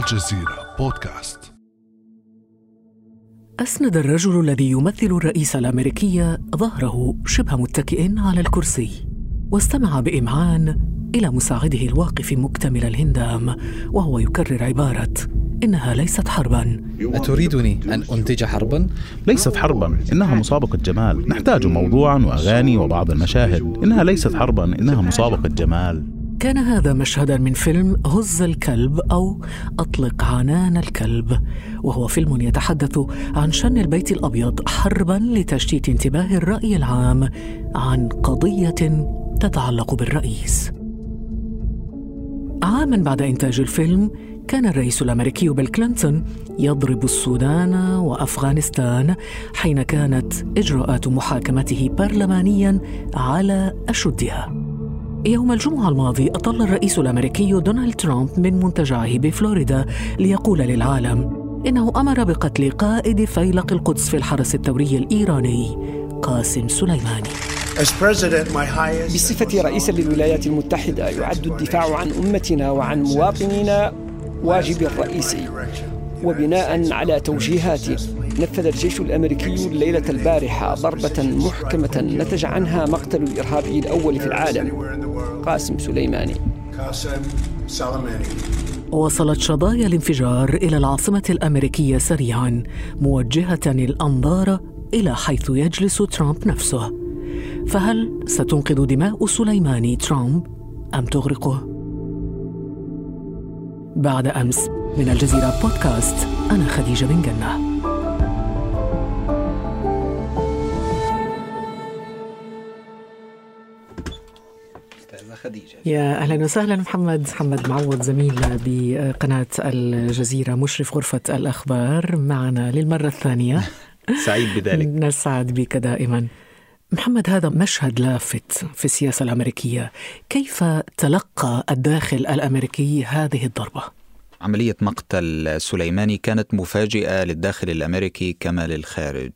الجزيرة بودكاست. أسند الرجل الذي يمثل الرئيس الأمريكي ظهره شبه متكئ على الكرسي واستمع بإمعان إلى مساعده الواقف مكتمل الهندام وهو يكرر عبارة إنها ليست حربا. أتريدني أن أنتج حربا؟ ليست حربا إنها مسابقة جمال. نحتاج موضوعا وأغاني وبعض المشاهد. إنها ليست حربا إنها مسابقة جمال. كان هذا مشهدا من فيلم هز الكلب أو أطلق عنان الكلب وهو فيلم يتحدث عن شن البيت الأبيض حربا لتشتيت انتباه الرأي العام عن قضية تتعلق بالرئيس. عاما بعد إنتاج الفيلم كان الرئيس الأمريكي بيل كلينتون يضرب السودان وأفغانستان حين كانت إجراءات محاكمته برلمانيا على أشدها. يوم الجمعة الماضي أطل الرئيس الأمريكي دونالد ترامب من منتجعه بفلوريدا ليقول للعالم إنه أمر بقتل قائد فيلق القدس في الحرس الثوري الإيراني قاسم سليماني. بصفتي رئيسا للولايات المتحدة يعد الدفاع عن أمتنا وعن مواطنينا واجبي الرئيسي وبناء على توجيهاتي نفذ الجيش الأمريكي الليلة البارحة ضربة محكمة نتج عنها مقتل الإرهابي الأول في العالم قاسم سليماني. وصلت شظايا الانفجار إلى العاصمة الأمريكية سريعا موجهة الأنظار إلى حيث يجلس ترامب نفسه. فهل ستنقذ دماء سليماني ترامب أم تغرقه؟ بعد أمس من الجزيرة بودكاست أنا خديجة بن جنة. خديجة. يا أهلا وسهلا محمد. محمد معوض زميل بقناة الجزيرة مشرف غرفة الأخبار معنا للمرة الثانية. سعيد بذلك. نسعد بك دائما. محمد هذا مشهد لافت في السياسة الأمريكية. كيف تلقى الداخل الأمريكي هذه الضربة؟ عملية مقتل سليماني كانت مفاجئة للداخل الأمريكي كما للخارج.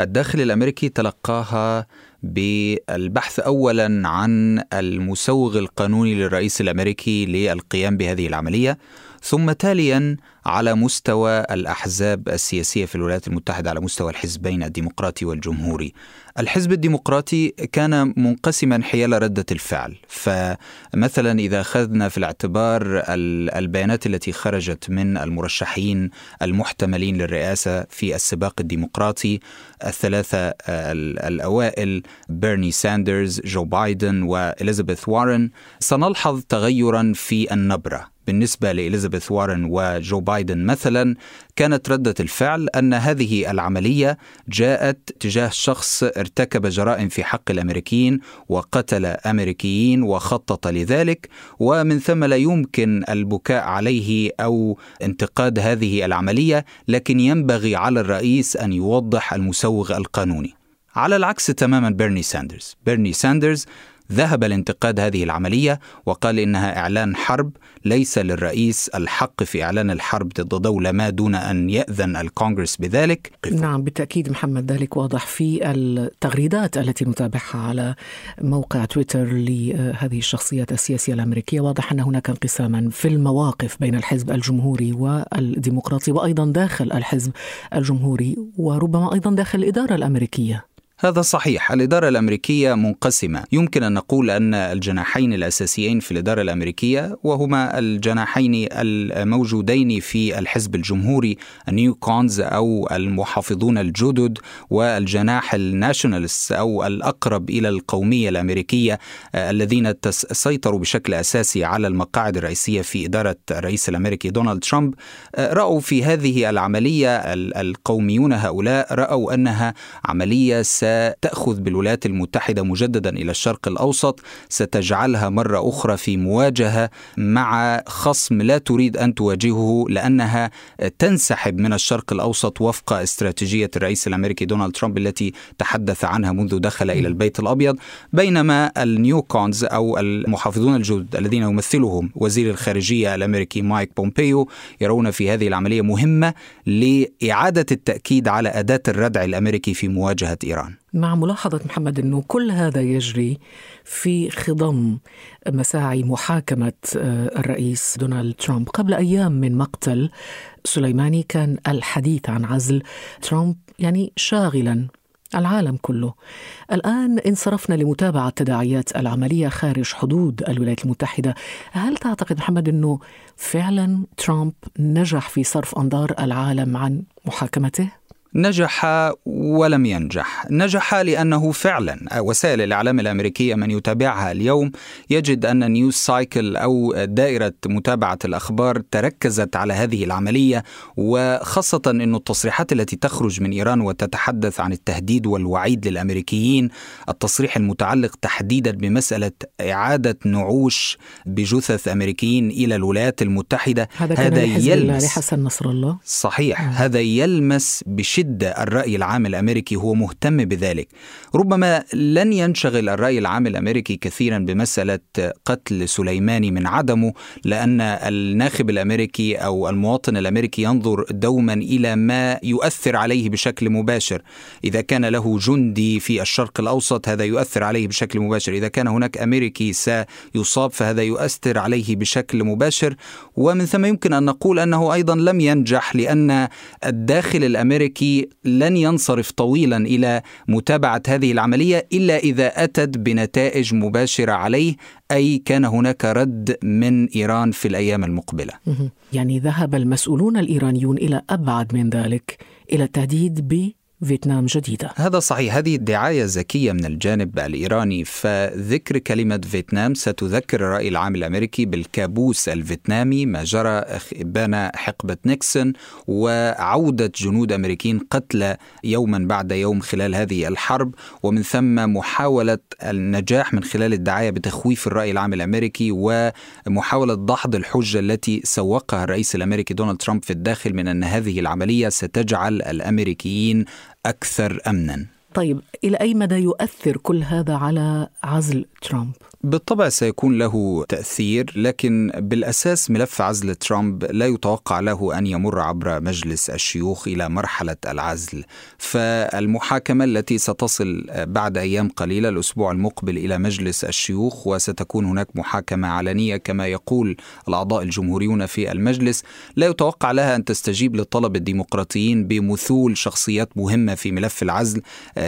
الداخل الأمريكي تلقاها بالبحث اولا عن المسوغ القانوني للرئيس الأمريكي للقيام بهذه العملية ثم تاليا على مستوى الأحزاب السياسية في الولايات المتحدة على مستوى الحزبين الديمقراطي والجمهوري. الحزب الديمقراطي كان منقسما حيال ردة الفعل، فمثلا إذا أخذنا في الاعتبار البيانات التي خرجت من المرشحين المحتملين للرئاسة في السباق الديمقراطي الثلاثة الأوائل بيرني ساندرز، جو بايدن واليزابيث وارن سنلحظ تغيرا في النبرة بالنسبة لإليزابيث وارن وجو بايدن مثلا كانت ردة الفعل أن هذه العملية جاءت تجاه شخص ارتكب جرائم في حق الأمريكيين وقتل أمريكيين وخطط لذلك ومن ثم لا يمكن البكاء عليه أو انتقاد هذه العملية لكن ينبغي على الرئيس أن يوضح المسوغ القانوني. على العكس تماما بيرني ساندرز. بيرني ساندرز ذهب لانتقاد هذه العملية وقال إنها إعلان حرب ليس للرئيس الحق في إعلان الحرب ضد دولة ما دون أن يأذن الكونغرس بذلك. نعم بالتأكيد محمد ذلك واضح في التغريدات التي نتابعها على موقع تويتر لهذه الشخصيات السياسية الأمريكية. واضح أن هناك انقساما في المواقف بين الحزب الجمهوري والديمقراطي وأيضا داخل الحزب الجمهوري وربما أيضا داخل الإدارة الأمريكية. هذا صحيح الإدارة الأمريكية منقسمة. يمكن أن نقول أن الجناحين الأساسيين في الإدارة الأمريكية وهما الجناحين الموجودين في الحزب الجمهوري النيو كونز أو المحافظون الجدد والجناح الناشونالست أو الأقرب إلى القومية الأمريكية الذين سيطروا بشكل أساسي على المقاعد الرئيسية في إدارة الرئيس الأمريكي دونالد ترامب. رأوا في هذه العملية القوميون هؤلاء رأوا أنها عملية ستأخذ بالولايات المتحدة مجددا إلى الشرق الأوسط؟ ستجعلها مرة أخرى في مواجهة مع خصم لا تريد أن تواجهه لأنها تنسحب من الشرق الأوسط وفق استراتيجية الرئيس الأمريكي دونالد ترامب التي تحدث عنها منذ دخل إلى البيت الأبيض بينما ال neocons أو المحافظون الجدد الذين يمثلهم وزير الخارجية الأمريكي مايك بومبيو يرون في هذه العملية مهمة لإعادة التأكيد على أداة الردع الأمريكي في مواجهة إيران. مع ملاحظة محمد أنه كل هذا يجري في خضم مساعي محاكمة آه، الرئيس دونالد ترامب. قبل أيام من مقتل سليماني كان الحديث عن عزل ترامب يعني شاغلا العالم كله. الآن انصرفنا لمتابعة تداعيات العملية خارج حدود الولايات المتحدة. هل تعتقد محمد أنه فعلا ترامب نجح في صرف أنظار العالم عن محاكمته؟ نجح ولم ينجح. نجح لأنه فعلا وسائل الإعلام الأمريكية من يتابعها اليوم يجد أن نيوز سايكل أو دائرة متابعة الأخبار تركزت على هذه العملية وخاصة أن التصريحات التي تخرج من إيران وتتحدث عن التهديد والوعيد للأمريكيين التصريح المتعلق تحديدا بمسألة إعادة نعوش بجثث أمريكيين إلى الولايات المتحدة. هذا, هذا يلمس لحسن نصر الله. صحيح. هذا يلمس بشدة الرأي العام الأمريكي هو مهتم بذلك. ربما لن ينشغل الرأي العام الأمريكي كثيرا بمسألة قتل سليماني من عدمه لأن الناخب الأمريكي أو المواطن الأمريكي ينظر دوما إلى ما يؤثر عليه بشكل مباشر. إذا كان له جندي في الشرق الأوسط هذا يؤثر عليه بشكل مباشر. إذا كان هناك أمريكي سيصاب فهذا يؤثر عليه بشكل مباشر. ومن ثم يمكن أن نقول أنه أيضا لم ينجح لأن الداخل لن ينصرف طويلا إلى متابعة هذه العملية إلا إذا أتت بنتائج مباشرة عليه أي كان هناك رد من إيران في الأيام المقبلة. يعني ذهب المسؤولون الإيرانيون إلى أبعد من ذلك إلى التهديد ب فيتنام جديدة. هذا صحيح. هذه دعاية ذكية من الجانب الإيراني. فذكر كلمة فيتنام. ستذكر الرأي العام الأمريكي بالكابوس الفيتنامي ما جرى بين حقبة نيكسون وعودة جنود أمريكيين قتلى يوما بعد يوم خلال هذه الحرب. ومن ثم محاولة النجاح من خلال الدعاية بتخويف الرأي العام الأمريكي ومحاولة دحض الحجة التي سوقها الرئيس الأمريكي دونالد ترامب في الداخل من أن هذه العملية ستجعل الأمريكيين أكثر أمنا. طيب إلى أي مدى يؤثر كل هذا على عزل ترامب؟ بالطبع سيكون له تأثير لكن بالأساس ملف عزل ترامب لا يتوقع له أن يمر عبر مجلس الشيوخ إلى مرحلة العزل فالمحاكمة التي ستصل بعد أيام قليلة الأسبوع المقبل إلى مجلس الشيوخ وستكون هناك محاكمة علنية كما يقول الأعضاء الجمهوريون في المجلس لا يتوقع لها أن تستجيب لطلب الديمقراطيين بمثول شخصيات مهمة في ملف العزل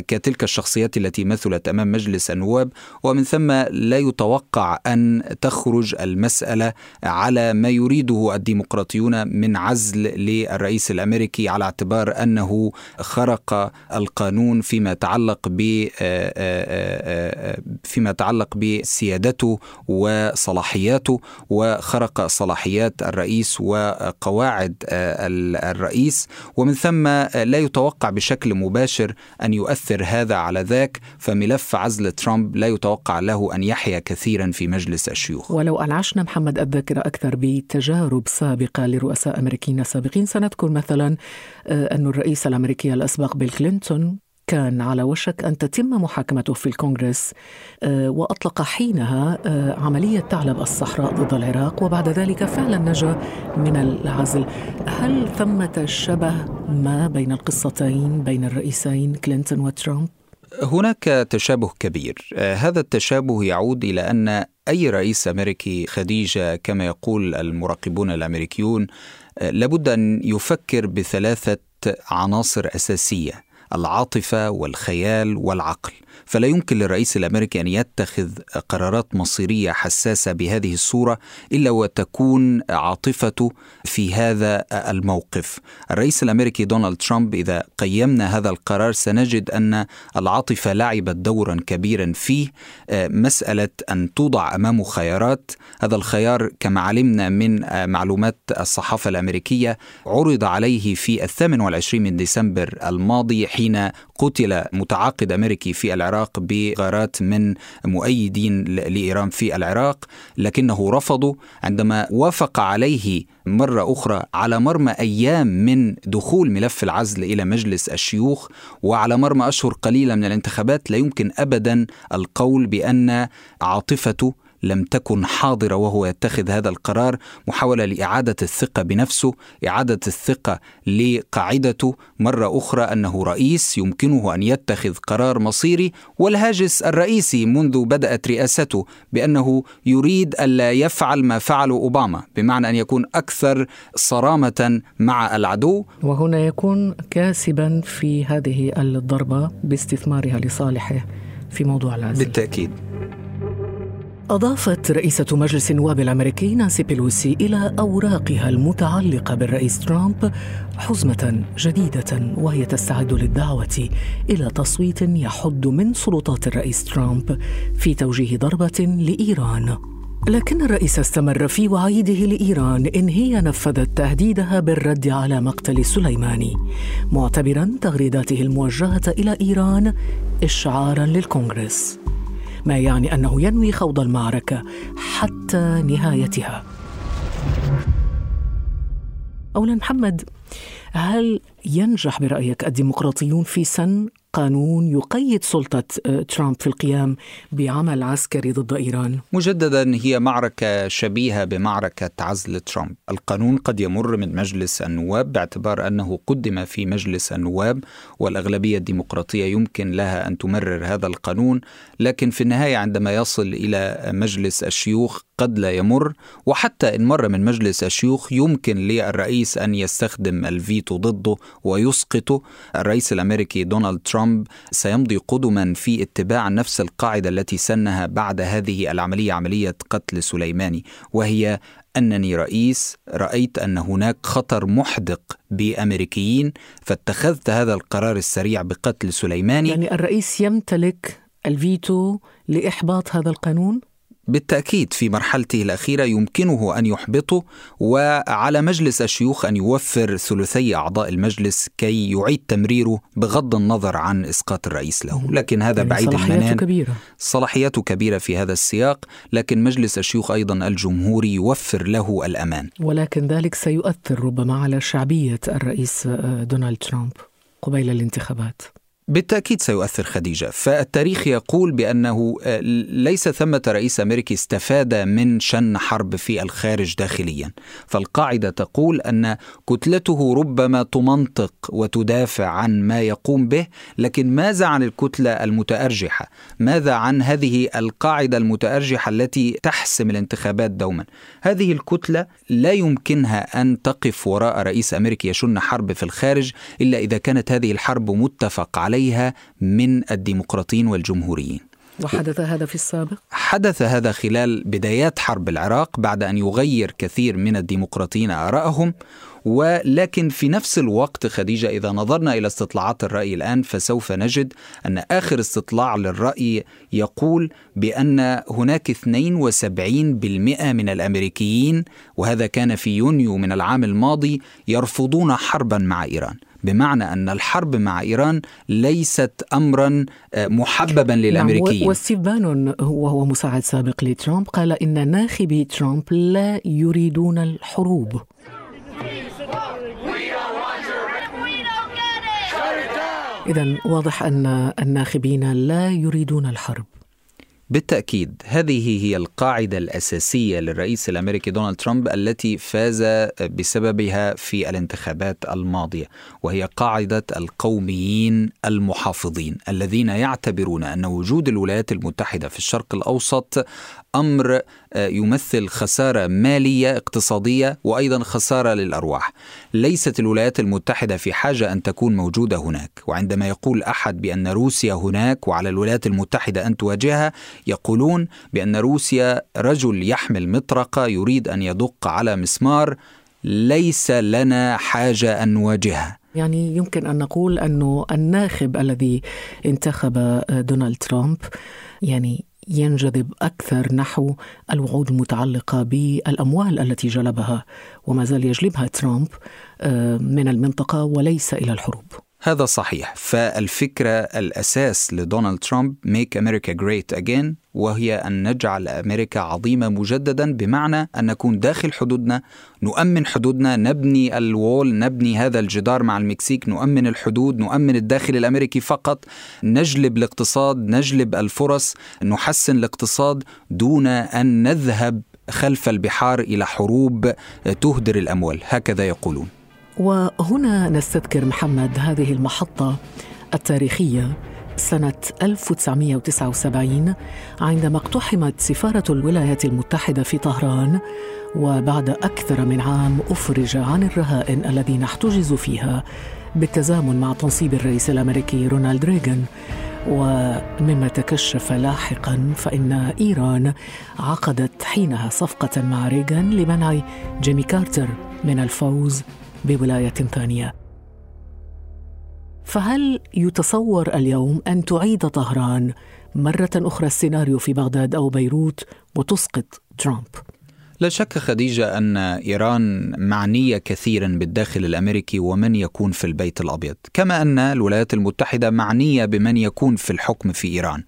كتلك الشخصيات التي مثلت أمام مجلس النواب ومن ثم لا لا يتوقع أن تخرج المسألة على ما يريده الديمقراطيون من عزل للرئيس الأمريكي على اعتبار أنه خرق القانون فيما يتعلق ب آه، آه، آه، فيما يتعلق بسيادته وصلاحياته وخرق صلاحيات الرئيس وقواعد الرئيس. ومن ثم لا يتوقع بشكل مباشر أن يؤثر هذا على ذاك فملف عزل ترامب لا يتوقع له أن يحيا كثيرا في مجلس الشيوخ. ولو أنعشنا محمد الذاكرة أكثر بتجارب سابقة لرؤساء أمريكيين سابقين سنذكر مثلا آه، أن الرئيس الأمريكي الأسبق بيل كلينتون كان على وشك أن تتم محاكمته في الكونغرس آه، وأطلق حينها آه، عملية ثعلب الصحراء ضد العراق وبعد ذلك فعلا نجا من العزل. هل ثمة شبه ما بين القصتين بين الرئيسين كلينتون وترامب؟ هناك تشابه كبير. آه، هذا التشابه يعود إلى أن أي رئيس أمريكي خديجة كما يقول المراقبون الأمريكيون آه، لابد أن يفكر بثلاثة عناصر أساسية. العاطفة والخيال والعقل. فلا يمكن للرئيس الأمريكي أن يتخذ قرارات مصيرية حساسة بهذه الصورة إلا وتكون عاطفته في هذا الموقف. الرئيس الأمريكي دونالد ترامب إذا قيمنا هذا القرار سنجد أن العاطفة لعبت دورا كبيرا فيه مسألة أن توضع امامه خيارات، هذا الخيار كما علمنا من معلومات الصحافة الأمريكية عرض عليه في الثامن والعشرين من ديسمبر الماضي حين قتل متعاقد أمريكي في العراق بغارات من مؤيدين لإيران في العراق لكنه رفضه عندما وافق عليه مرة أخرى على مرمى أيام من دخول ملف العزل إلى مجلس الشيوخ وعلى مرمى أشهر قليلة من الانتخابات لا يمكن ابدا القول بأن عاطفته لم تكن حاضرة وهو يتخذ هذا القرار محاولة لإعادة الثقة بنفسه إعادة الثقة لقاعدته. مرة أخرى أنه رئيس يمكنه أن يتخذ قرار مصيري والهاجس الرئيسي منذ بدأت رئاسته بأنه يريد ألا يفعل ما فعل أوباما بمعنى أن يكون أكثر صرامة مع العدو. وهنا يكون كاسبا في هذه الضربة باستثمارها لصالحه في موضوع العزل. بالتأكيد. أضافت رئيسة مجلس النواب الأمريكي نانسي بيلوسي إلى أوراقها المتعلقة بالرئيس ترامب حزمة جديدة وهي تستعد للدعوة إلى تصويت يحد من سلطات الرئيس ترامب في توجيه ضربة لإيران. لكن الرئيس استمر في وعيده لإيران إن هي نفذت تهديدها بالرد على مقتل سليماني معتبرا تغريداته الموجهة إلى إيران اشعارا للكونغرس. ما يعني أنه ينوي خوض المعركة حتى نهايتها. اولا محمد هل ينجح برأيك الديمقراطيون في سن قانون يقيد سلطة آه، ترامب في القيام بعمل عسكري ضد إيران؟ مجددا هي معركة شبيهة بمعركة عزل ترامب. القانون قد يمر من مجلس النواب باعتبار أنه قدم في مجلس النواب والأغلبية الديمقراطية يمكن لها أن تمرر هذا القانون. لكن في النهاية عندما يصل إلى مجلس الشيوخ قد لا يمر. وحتى إن مر من مجلس الشيوخ يمكن للرئيس أن يستخدم الفيتو ضده ويسقطه. الرئيس الأمريكي دونالد ترامب سيمضي قدما في اتباع نفس القاعدة التي سنها بعد هذه العملية عملية قتل سليماني وهي أنني رئيس رأيت أن هناك خطر محدق بأمريكيين فاتخذت هذا القرار السريع بقتل سليماني يعني الرئيس يمتلك الفيتو لإحباط هذا القانون؟ بالتأكيد في مرحلته الأخيرة يمكنه أن يحبطه وعلى مجلس الشيوخ أن يوفر ثلثي أعضاء المجلس كي يعيد تمريره بغض النظر عن إسقاط الرئيس له. لكن هذا يعني بعيد صلاحياته المنام كبيرة. صلاحياته كبيرة في هذا السياق لكن مجلس الشيوخ أيضا الجمهوري يوفر له الأمان. ولكن ذلك سيؤثر ربما على شعبية الرئيس آه، دونالد ترامب قبيل الانتخابات. بالتأكيد سيؤثر خديجة. فالتاريخ يقول بأنه آه، ليس ثمة رئيس أمريكي استفاد من شن حرب في الخارج داخليا. فالقاعدة تقول أن كتلته ربما تمنطق وتدافع عن ما يقوم به لكن ماذا عن الكتلة المتأرجحة؟ ماذا عن هذه القاعدة المتأرجحة التي تحسم الانتخابات دوما؟ هذه الكتلة لا يمكنها أن تقف وراء رئيس أمريكي يشن حرب في الخارج إلا إذا كانت هذه الحرب متفق عليها. عليها من الديمقراطيين والجمهوريين وحدث هذا في السابق؟ حدث هذا خلال بدايات حرب العراق بعد أن يغير كثير من الديمقراطيين آرائهم ولكن في نفس الوقت خديجة إذا نظرنا إلى استطلاعات الرأي الآن فسوف نجد أن آخر استطلاع للرأي يقول بأن هناك 72% من الأمريكيين وهذا كان في يونيو من العام الماضي يرفضون حربا مع إيران بمعنى أن الحرب مع إيران ليست أمرا آه، محببا نعم، للأمريكيين. نعم وستيف بانون وهو مساعد سابق لترامب قال إن ناخبي ترامب لا يريدون الحروب. إذا واضح أن الناخبين لا يريدون الحرب. بالتأكيد هذه هي القاعدة الأساسية للرئيس الأمريكي دونالد ترامب التي فاز بسببها في الانتخابات الماضية وهي قاعدة القوميين المحافظين الذين يعتبرون أن وجود الولايات المتحدة في الشرق الأوسط أمر آه، يمثل خسارة مالية اقتصادية وأيضا خسارة للأرواح. ليست الولايات المتحدة في حاجة أن تكون موجودة هناك، وعندما يقول أحد بأن روسيا هناك وعلى الولايات المتحدة أن تواجهها، يقولون بأن روسيا رجل يحمل مطرقة يريد أن يدق على مسمار ليس لنا حاجة أن نواجهها. يعني يمكن أن نقول أنه الناخب الذي انتخب دونالد ترامب يعني ينجذب أكثر نحو الوعود المتعلقة بالأموال التي جلبها وما زال يجلبها ترامب آه، من المنطقة وليس إلى الحروب. هذا صحيح فالفكرة الأساس لدونالد ترامب Make America Great Again وهي أن نجعل أمريكا عظيمة مجددا بمعنى أن نكون داخل حدودنا نؤمن حدودنا نبني الوول نبني هذا الجدار مع المكسيك نؤمن الحدود نؤمن الداخل الأمريكي فقط. نجلب الاقتصاد نجلب الفرص نحسن الاقتصاد دون أن نذهب خلف البحار إلى حروب تهدر الأموال. هكذا يقولون. وهنا نستذكر محمد هذه المحطة التاريخية. سنة 1979 عندما اقتحمت سفارة الولايات المتحدة في طهران وبعد أكثر من عام أفرج عن الرهائن الذين احتجزوا فيها بالتزامن مع تنصيب الرئيس الأمريكي رونالد ريغان. ومما تكشف لاحقا فإن إيران عقدت حينها صفقة مع ريغان لمنع جيمي كارتر من الفوز بولاية ثانية. فهل يتصور اليوم أن تعيد طهران؟ مرة أخرى السيناريو في بغداد أو بيروت وتسقط ترامب. لا شك خديجة أن إيران معنية كثيرا بالداخل الأمريكي ومن يكون في البيت الأبيض كما أن الولايات المتحدة معنية بمن يكون في الحكم في إيران.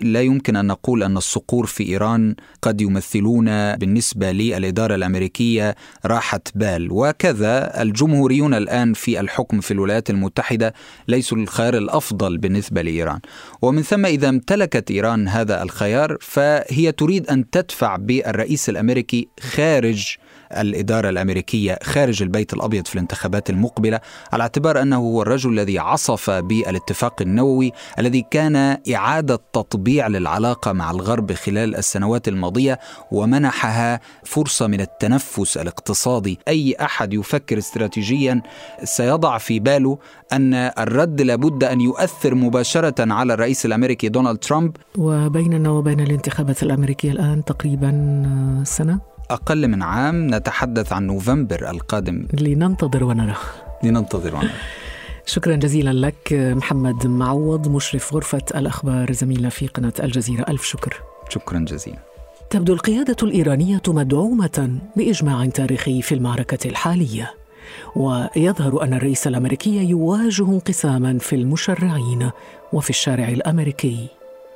لا يمكن أن نقول أن الصقور في إيران قد يمثلون بالنسبة للإدارة الأمريكية راحة بال. وكذا الجمهوريون الآن في الحكم في الولايات المتحدة ليسوا الخيار الأفضل بالنسبة لإيران. ومن ثم إذا امتلكت إيران هذا الخيار فهي تريد أن تدفع بالرئيس الأمريكي خارج الإدارة الأمريكية خارج البيت الأبيض في الانتخابات المقبلة على اعتبار أنه هو الرجل الذي عصف بالاتفاق النووي الذي كان إعادة تطبيع للعلاقة مع الغرب خلال السنوات الماضية ومنحها فرصة من التنفس الاقتصادي. أي أحد يفكر استراتيجيا سيضع في باله أن الرد لابد أن يؤثر مباشرة على الرئيس الأمريكي دونالد ترامب. وبيننا وبين الانتخابات الأمريكية الآن تقريبا سنة. أقل من عام نتحدث عن نوفمبر القادم. لننتظر ونرى. لننتظر ونرى. شكرا جزيلا لك محمد معوض مشرف غرفة الأخبار زميلنا في قناة الجزيرة. ألف شكر. شكرا جزيلا. تبدو القيادة الإيرانية مدعومة بإجماع تاريخي في المعركة الحالية ويظهر أن الرئيس الأمريكي يواجه انقساما في المشرعين وفي الشارع الأمريكي.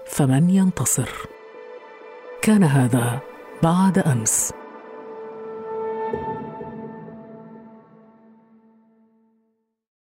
فمن ينتصر؟ كان هذا بعد أمس.